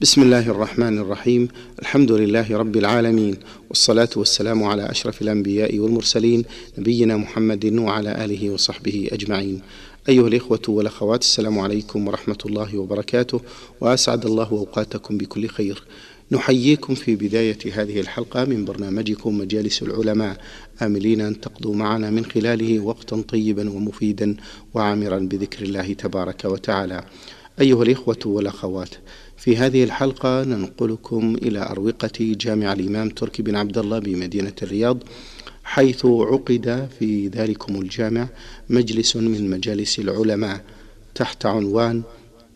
بسم الله الرحمن الرحيم. الحمد لله رب العالمين والصلاة والسلام على أشرف الأنبياء والمرسلين نبينا محمد وعلى آله وصحبه أجمعين. أيها الإخوة والأخوات السلام عليكم ورحمة الله وبركاته وأسعد الله أوقاتكم بكل خير. نحييكم في بداية هذه الحلقة من برنامجكم مجالس العلماء. آملين أن تقضوا معنا من خلاله وقتا طيبا ومفيدا وعامرا بذكر الله تبارك وتعالى. أيها الإخوة والأخوات في هذه الحلقة ننقلكم إلى أروقة جامع الإمام تركي بن عبد الله بمدينة الرياض حيث عقد في ذلكم الجامع مجلس من مجالس العلماء تحت عنوان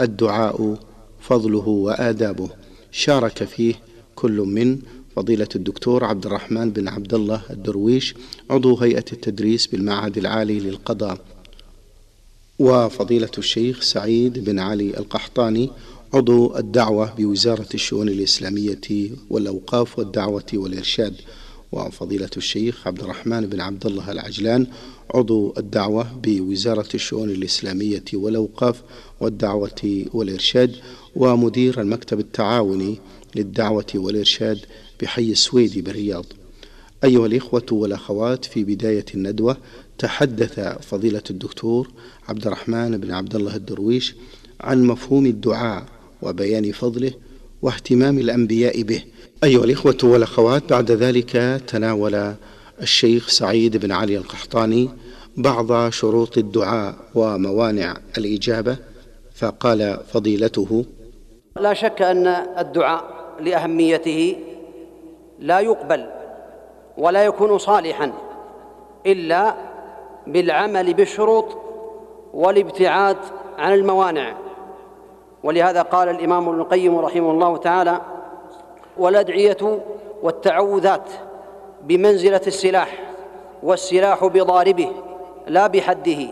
الدعاء فضله وآدابه. شارك فيه كل من فضيلة الدكتور عبد الرحمن بن عبد الله الدرويش عضو هيئة التدريس بالمعهد العالي للقضاء. وفضيلة الشيخ سعيد بن علي القحطاني عضو الدعوة بوزارة الشؤون الإسلامية والأوقاف والدعوة والإرشاد وفضيلة الشيخ عبد الرحمن بن عبد الله العجلان عضو الدعوة بوزارة الشؤون الإسلامية والأوقاف والدعوة والإرشاد ومدير المكتب التعاوني للدعوة والإرشاد بحي السويدي بالرياض. أيها الإخوة والأخوات في بداية الندوة تحدث فضيلة الدكتور عبد الرحمن بن عبد الله الدرويش عن مفهوم الدعاء وبيان فضله واهتمام الأنبياء به. أيها الإخوة والأخوات بعد ذلك تناول الشيخ سعيد بن علي القحطاني بعض شروط الدعاء وموانع الإجابة فقال فضيلته لا شك أن الدعاء لأهميته لا يقبل ولا يكون صالحا إلا بالعمل بالشروط والابتعاد عن الموانع. ولهذا قال الإمام ابن القيم رحمه الله تعالى والأدعية والتعوذات بمنزلة السلاح والسلاح بضاربه لا بحده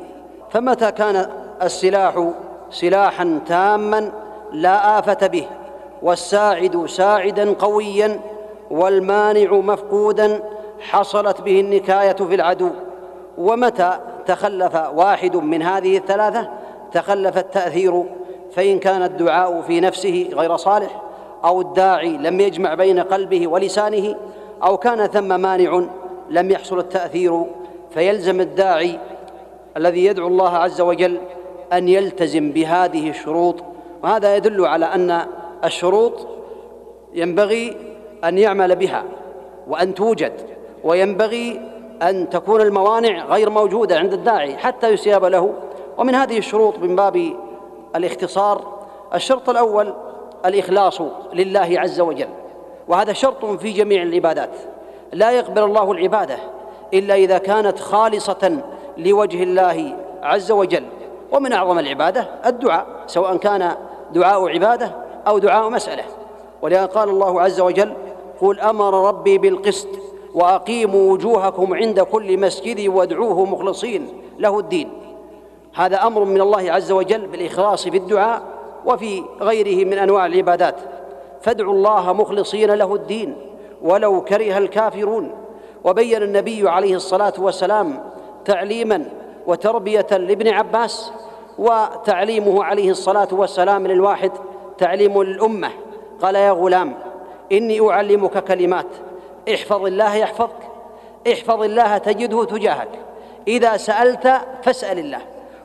فمتى كان السلاح سلاحا تاما لا آفة به والساعد ساعدا قويا والمانع مفقودا حصلت به النكاية في العدو ومتى تخلف واحد من هذه الثلاثة؟ تخلف التأثير فإن كان الدعاء في نفسه غير صالح أو الداعي لم يجمع بين قلبه ولسانه أو كان ثم مانع لم يحصل التأثير فيلزم الداعي الذي يدعو الله عز وجل أن يلتزم بهذه الشروط. وهذا يدل على أن الشروط ينبغي أن يعمل بها وأن توجد وينبغي أن تكون الموانع غير موجودة عند الداعي حتى يستجاب له. ومن هذه الشروط من باب الاختصار الشرط الأول الإخلاص لله عز وجل وهذا شرط في جميع العبادات. لا يقبل الله العبادة إلا إذا كانت خالصة لوجه الله عز وجل. ومن أعظم العبادة الدعاء سواء كان دعاء عبادة أو دعاء مسألة. ولهذا قال الله عز وجل قل أمر ربي بالقسط وأقيموا وجوهكم عند كل مسجد وادعوه مخلصين له الدين. هذا أمر من الله عز وجل بالإخلاص في الدعاء وفي غيره من أنواع العبادات. فادعوا الله مخلصين له الدين ولو كره الكافرون. وبين النبي عليه الصلاة والسلام تعليما وتربية لابن عباس وتعليمه عليه الصلاة والسلام للواحد تعليم للامه قال يا غلام إني أعلمك كلمات. احفظ الله يحفظك. احفظ الله تجده تجاهك. إذا سألت فاسأل الله.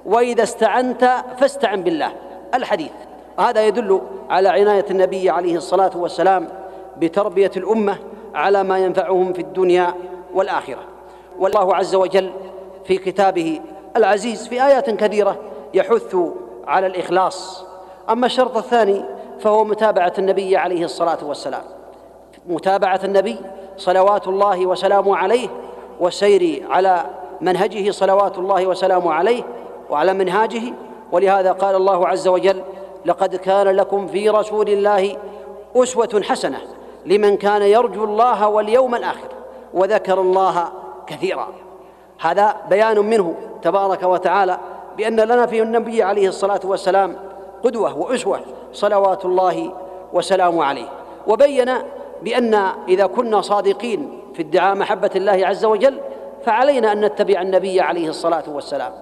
وإذا استعنت فاستعن بالله. الحديث. هذا يدل على عناية النبي عليه الصلاة والسلام بتربية الأمة على ما ينفعهم في الدنيا والآخرة. والله عز وجل في كتابه العزيز في آيات كثيرة يحث على الإخلاص. أما الشرط الثاني فهو متابعة النبي عليه الصلاة والسلام. متابعة النبي صلوات الله وسلامه عليه والسير على منهجه صلوات الله وسلامه عليه وعلى منهاجه. ولهذا قال الله عز وجل لقد كان لكم في رسول الله أسوة حسنة لمن كان يرجو الله واليوم الآخر وذكر الله كثيرا. هذا بيان منه تبارك وتعالى بأن لنا في النبي عليه الصلاة والسلام قدوة وأسوة صلوات الله وسلامه عليه. وبين بأن إذا كنا صادقين في ادعاء محبة الله عز وجل فعلينا أن نتبع النبي عليه الصلاة والسلام.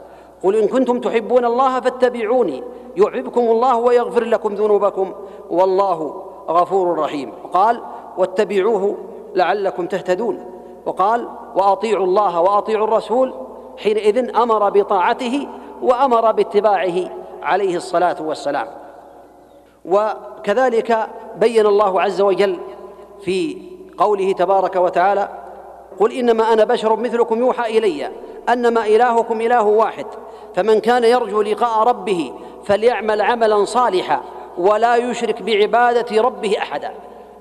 قل إن كنتم تحبون الله فاتبعوني يحببكم الله ويغفر لكم ذنوبكم والله غفور رحيم. قال واتبعوه لعلكم تهتدون. وقال وأطيعوا الله وأطيعوا الرسول حينئذ أمر بطاعته وأمر باتباعه عليه الصلاة والسلام. وكذلك بين الله عز وجل في قوله تبارك وتعالى قل إنما أنا بشر مثلكم يوحى إلي. أنما إلهكم إله واحد. فمن كان يرجو لقاء ربه فليعمل عملا صالحا ولا يشرك بعبادة ربه احدا.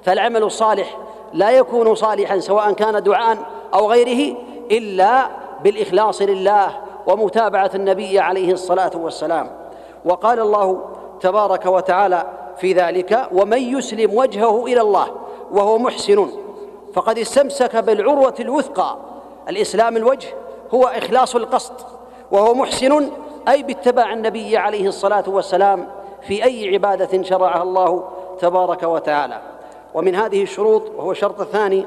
فالعمل الصالح لا يكون صالحا سواء كان دعاء أو غيره إلا بالإخلاص لله ومتابعة النبي عليه الصلاة والسلام. وقال الله تبارك وتعالى في ذلك ومن يسلم وجهه إلى الله وهو محسن فقد استمسك بالعروة الوثقى. الإسلام الوجه هو إخلاص القصد وهو محسن أي باتباع النبي عليه الصلاة والسلام في أي عبادة شرعها الله تبارك وتعالى. ومن هذه الشروط وهو الشرط الثاني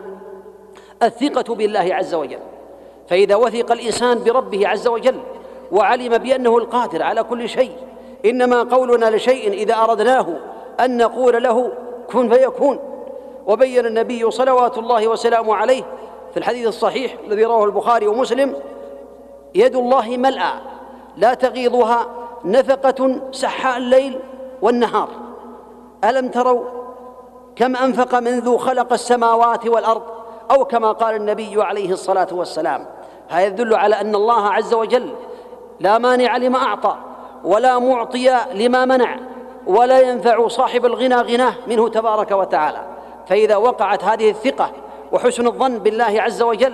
الثقة بالله عز وجل. فإذا وثق الإنسان بربه عز وجل وعلم بأنه القادر على كل شيء إنما قولنا لشيء إذا أردناه أن نقول له كن فيكون. وبين النبي صلوات الله وسلامه عليه في الحديث الصحيح الذي رواه البخاري ومسلم يد الله ملأى لا تغيضها نفقة سحاء الليل والنهار. ألم تروا كم أنفق منذ خلق السماوات والأرض؟ أو كما قال النبي عليه الصلاة والسلام هذا يدل على أن الله عز وجل لا مانع لما أعطى ولا معطي لما منع ولا ينفع صاحب الغنى غناه منه تبارك وتعالى. فإذا وقعت هذه الثقة وحسن الظن بالله عز وجل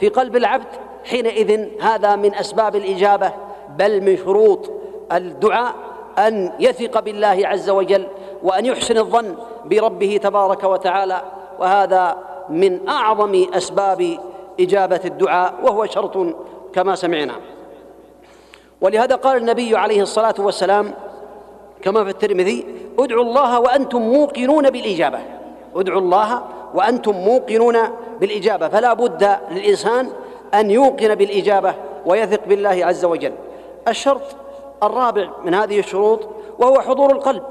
في قلب العبد حينئذ هذا من أسباب الإجابة بل من شروط الدعاء أن يثق بالله عز وجل وأن يحسن الظن بربه تبارك وتعالى وهذا من أعظم أسباب إجابة الدعاء وهو شرط كما سمعنا. ولهذا قال النبي عليه الصلاة والسلام كما في الترمذي ادعوا الله وأنتم موقنون بالإجابة. ادعوا الله وأنتم موقنون بالإجابة فلا بد للإنسان أن يوقن بالإجابة ويثق بالله عز وجل. الشرط الرابع من هذه الشروط وهو حضور القلب.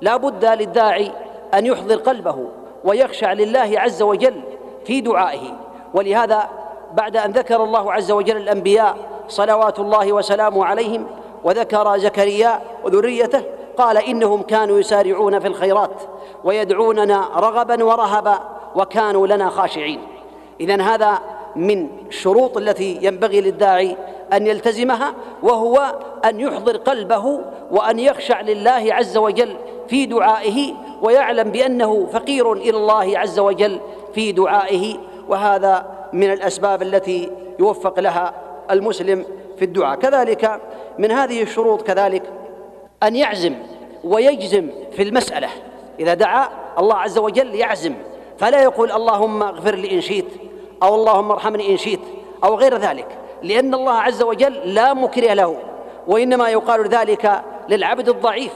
لا بد للداعي أن يحضر قلبه ويخشع لله عز وجل في دعائه. ولهذا بعد أن ذكر الله عز وجل الأنبياء صلوات الله وسلامه عليهم وذكر زكريا وذريته قال إنهم كانوا يسارعون في الخيرات ويدعوننا رغبا ورهبا وكانوا لنا خاشعين. إذا هذا من الشروط التي ينبغي للداعي أن يلتزمها وهو أن يحضر قلبه وأن يخشع لله عز وجل في دعائه ويعلم بأنه فقير إلى الله عز وجل في دعائه. وهذا من الأسباب التي يوفق لها المسلم في الدعاء. كذلك من هذه الشروط كذلك أن يعزم ويجزم في المسألة. إذا دعا الله عز وجل يعزم فلا يقول اللهم اغفر لي إن شئت أو اللهم ارحمني إن شئت أو غير ذلك. لأن الله عز وجل لا مكره له وإنما يقال ذلك للعبد الضعيف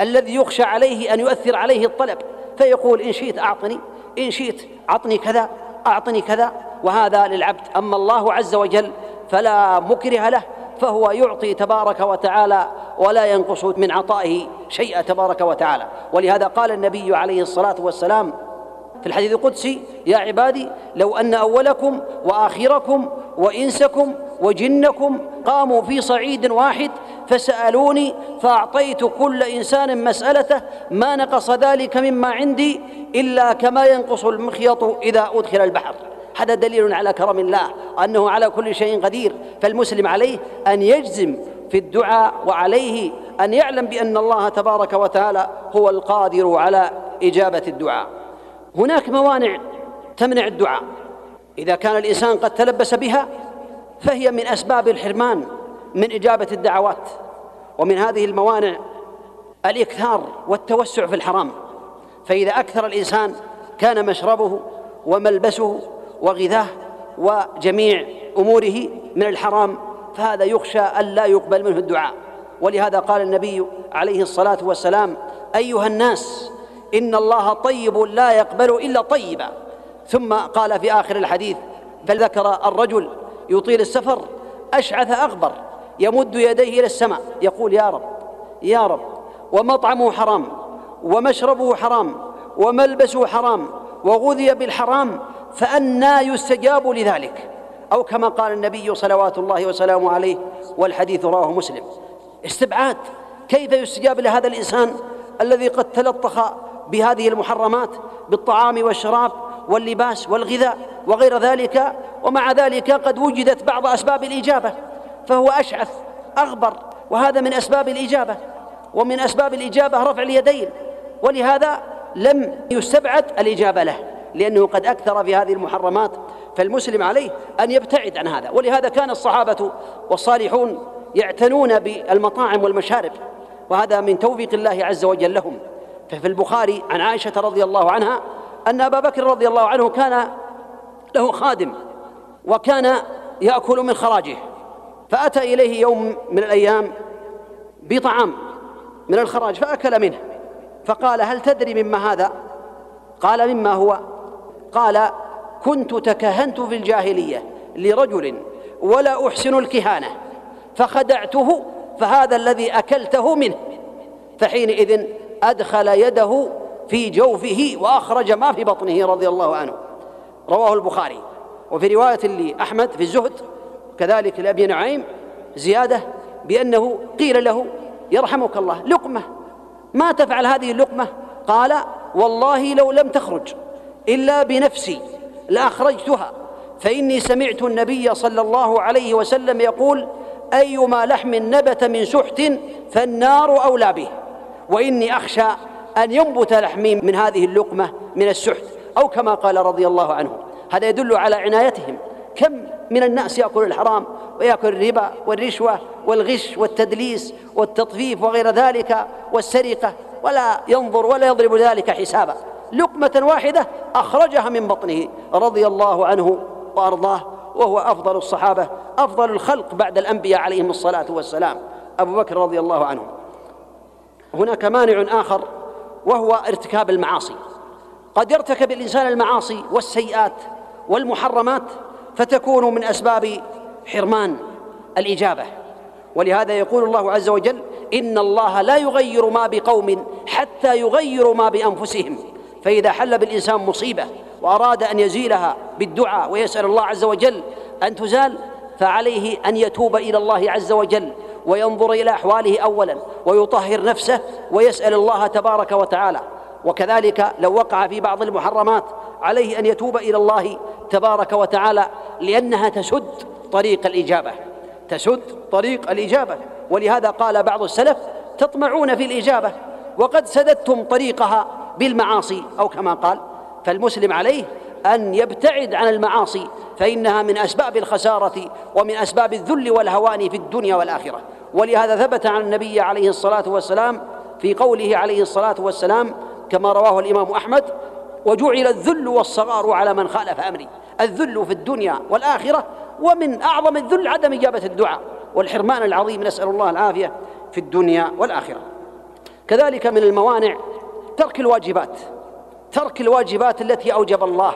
الذي يخشى عليه أن يؤثر عليه الطلب فيقول إن شئت أعطني إن شئت أعطني كذا أعطني كذا وهذا للعبد. أما الله عز وجل فلا مكره له فهو يعطي تبارك وتعالى ولا ينقص من عطائه شيئا تبارك وتعالى. ولهذا قال النبي عليه الصلاة والسلام في الحديث القدسي يا عبادي لو أن أولكم وآخركم وإنسكم وجنكم قاموا في صعيد واحد فسألوني فأعطيت كل إنسان مسألته ما نقص ذلك مما عندي إلا كما ينقص المخيط إذا أدخل البحر. هذا دليل على كرم الله أنه على كل شيء قدير. فالمسلم عليه أن يجزم في الدعاء وعليه أن يعلم بأن الله تبارك وتعالى هو القادر على إجابة الدعاء. هناك موانع تمنع الدعاء. إذا كان الإنسان قد تلبس بها فهي من أسباب الحرمان من إجابة الدعوات. ومن هذه الموانع الإكثار والتوسع في الحرام. فإذا أكثر الإنسان كان مشربه وملبسه وغذاه وجميع أموره من الحرام فهذا يخشى أن لا يقبل منه الدعاء. ولهذا قال النبي عليه الصلاة والسلام أيها الناس ان الله طيب لا يقبل الا طيبا. ثم قال في اخر الحديث فذكر الرجل يطيل السفر اشعث اغبر يمد يديه إلى السماء. يقول يا رب يا رب ومطعمه حرام ومشربه حرام وملبسه حرام وغذي بالحرام فأنى يستجاب لذلك. أو كما قال النبي صلوات الله وسلامه عليه والحديث رواه مسلم. استبعاد كيف يستجاب لهذا الإنسان الذي قد تلطخ بهذه المحرمات بالطعام والشراب واللباس والغذاء وغير ذلك ومع ذلك قد وجدت بعض أسباب الإجابة فهو أشعث أغبر وهذا من أسباب الإجابة ومن أسباب الإجابة رفع اليدين ولهذا لم يستبعد الإجابة له لأنه قد أكثر في هذه المحرمات فالمسلم عليه أن يبتعد عن هذا ولهذا كان الصحابة والصالحون يعتنون بالمطاعم والمشارب وهذا من توفيق الله عز وجل لهم. ففي البخاري عن عائشة رضي الله عنها أن أبا بكر رضي الله عنه كان له خادم وكان يأكل من خراجه فأتى إليه يوم من الأيام بطعام من الخراج فأكل منه فقال هل تدري مما هذا؟ قال مما هو؟ قال كنت تكهنت في الجاهلية لرجل ولا أحسن الكهانة فخدعته فهذا الذي أكلته منه فحينئذ أدخل يده في جوفه وأخرج ما في بطنه رضي الله عنه. رواه البخاري. وفي رواية لأحمد في الزهد كذلك لأبي نعيم زيادة بأنه قيل له يرحمك الله لقمة ما تفعل هذه اللقمة؟ قال والله لو لم تخرج إلا بنفسي لأخرجتها فإني سمعت النبي صلى الله عليه وسلم يقول أيما لحم نبت من سحت فالنار أولى به. وإني أخشى أن ينبت لحمي من هذه اللقمة من السحت أو كما قال رضي الله عنه. هذا يدل على عنايتهم. كم من الناس يأكل الحرام ويأكل الربا والرشوة والغش والتدليس والتطفيف وغير ذلك والسرقة ولا ينظر ولا يضرب ذلك حسابا. لقمة واحدة أخرجها من بطنه رضي الله عنه وأرضاه وهو أفضل الصحابة أفضل الخلق بعد الأنبياء عليهم الصلاة والسلام. أبو بكر رضي الله عنه. هناك مانع آخر وهو ارتكاب المعاصي. قد يرتكب الإنسان المعاصي والسيئات والمحرمات فتكون من أسباب حرمان الإجابة. ولهذا يقول الله عز وجل إن الله لا يغير ما بقوم حتى يغيروا ما بأنفسهم. فإذا حل بالإنسان مصيبة وأراد أن يزيلها بالدعاء ويسأل الله عز وجل أن تزال فعليه أن يتوب إلى الله عز وجل. وينظر إلى أحواله أولا ويطهر نفسه ويسأل الله تبارك وتعالى. وكذلك لو وقع في بعض المحرمات عليه أن يتوب إلى الله تبارك وتعالى لأنها تسد طريق الإجابة. تسد طريق الإجابة. ولهذا قال بعض السلف تطمعون في الإجابة وقد سددتم طريقها بالمعاصي أو كما قال. فالمسلم عليه أن يبتعد عن المعاصي فإنها من أسباب الخسارة ومن أسباب الذل والهوان في الدنيا والآخرة. ولهذا ثبت عن النبي عليه الصلاة والسلام في قوله عليه الصلاة والسلام كما رواه الإمام أحمد وجعل الذل والصغار على من خالف أمري الذل في الدنيا والآخرة ومن أعظم الذل عدم إجابة الدعاء. والحرمان العظيم نسأل الله العافية في الدنيا والآخرة. كذلك من الموانع ترك الواجبات ترك الواجبات التي أوجب الله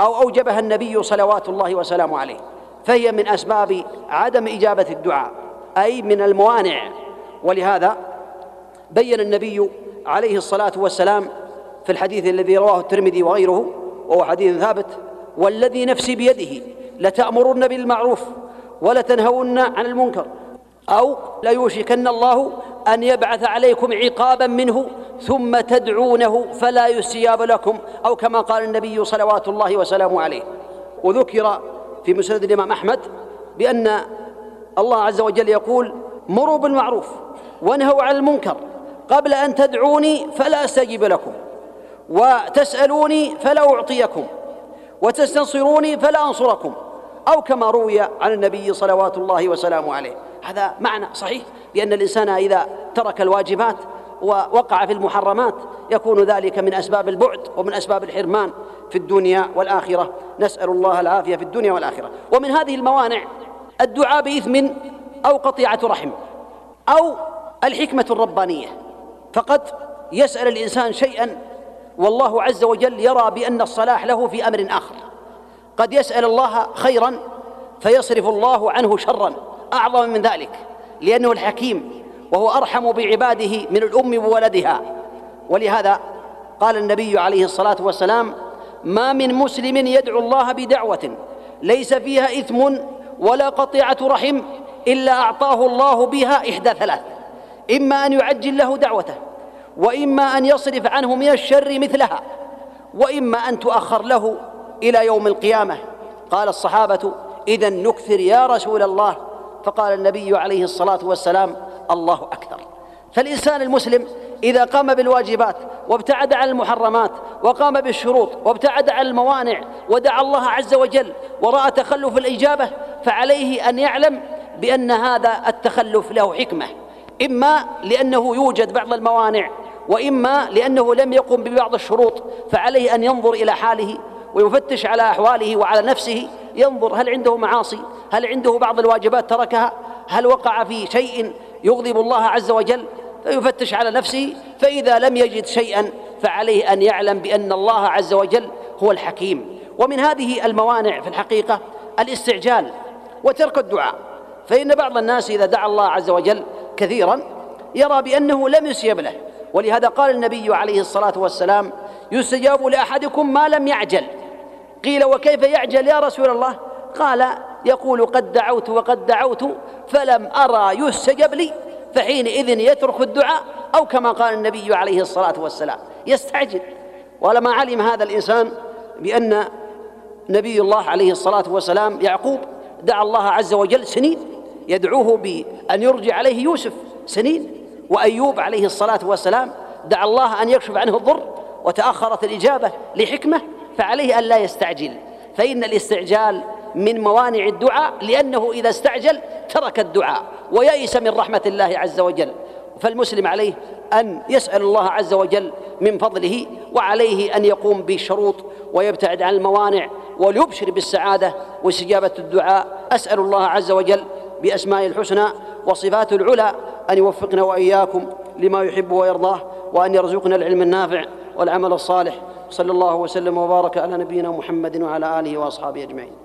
أو أوجبها النبي صلوات الله وسلامه عليه فهي من أسباب عدم إجابة الدعاء. أي من الموانع. ولهذا بين النبي عليه الصلاة والسلام في الحديث الذي رواه الترمذي وغيره وهو حديث ثابت والذي نفسي بيده لتأمرن بالمعروف ولتنهون عن المنكر أو ليوشكن الله أن يبعث عليكم عقابا منه ثم تدعونه فلا يستجاب لكم أو كما قال النبي صلوات الله وسلامه عليه. وذكر في مسند الإمام أحمد بأن الله عز وجل يقول مروا بالمعروف وانهوا عن المنكر. قبل أن تدعوني فلا أستجيب لكم وتسألوني فلا أعطيكم وتستنصروني فلا أنصركم. أو كما روي عن النبي صلوات الله وسلامه عليه. هذا معنى صحيح بأن الإنسان إذا ترك الواجبات ووقع في المحرمات يكون ذلك من أسباب البعد ومن أسباب الحرمان في الدنيا والآخرة. نسأل الله العافية في الدنيا والآخرة. ومن هذه الموانع الدعاء بإثم أو قطيعة رحم أو الحكمة الربانية. فقد يسأل الإنسان شيئا والله عز وجل يرى بأن الصلاح له في أمر آخر. قد يسأل الله خيرا فيصرف الله عنه شرا أعظم من ذلك لأنه الحكيم وهو أرحم بعباده من الأم بولدها ولهذا قال النبي عليه الصلاة والسلام ما من مسلم يدعو الله بدعوة ليس فيها إثم ولا قطيعة رحم إلا أعطاه الله بها إحدى ثلاث. إما أن يعجل له دعوته وإما أن يصرف عنه من الشر مثلها وإما أن تؤخر له إلى يوم القيامة. قال الصحابة إذا نكثر يا رسول الله. فقال النبي عليه الصلاة والسلام الله أكثر. فالإنسان المسلم إذا قام بالواجبات وابتعد عن المحرمات وقام بالشروط وابتعد عن الموانع ودعا الله عز وجل وراى تخلف الإجابة فعليه أن يعلم بأن هذا التخلف له حكمة. إما لأنه يوجد بعض الموانع وإما لأنه لم يقم ببعض الشروط فعليه أن ينظر إلى حاله ويفتش على أحواله وعلى نفسه ينظر هل عنده معاصي هل عنده بعض الواجبات تركها هل وقع في شيء يغضب الله عز وجل فيفتش على نفسه فإذا لم يجد شيئا فعليه أن يعلم بأن الله عز وجل هو الحكيم. ومن هذه الموانع في الحقيقة الاستعجال وترك الدعاء. فإن بعض الناس إذا دعا الله عز وجل كثيرا يرى بأنه لم يسيب له. ولهذا قال النبي عليه الصلاة والسلام يستجاب لأحدكم ما لم يعجل. قيل وكيف يعجل يا رسول الله؟ قال يقول قد دعوت وقد دعوت فلم أرى يستجب لي. فحينئذ يترك الدعاء أو كما قال النبي عليه الصلاة والسلام. يستعجل. ولما علم هذا الإنسان بأن نبي الله عليه الصلاة والسلام يعقوب دعا الله عز وجل سنين يدعوه بأن يرجع عليه يوسف سنين وأيوب عليه الصلاة والسلام دعا الله أن يكشف عنه الضر وتأخرت الإجابة لحكمة فعليه أن لا يستعجل. فإن الاستعجال من موانع الدعاء لأنه إذا استعجل ترك الدعاء. ويئس من رحمة الله عز وجل. فالمسلم عليه أن يسأل الله عز وجل من فضله وعليه أن يقوم بالشروط ويبتعد عن الموانع وليبشر بالسعادة واستجابة الدعاء. أسأل الله عز وجل بأسماء الحسنى وصفاته العلى أن يوفقنا وإياكم لما يحب ويرضاه وأن يرزقنا العلم النافع والعمل الصالح. صلى الله وسلم وبارك على نبينا محمد وعلى آله وأصحابه أجمعين.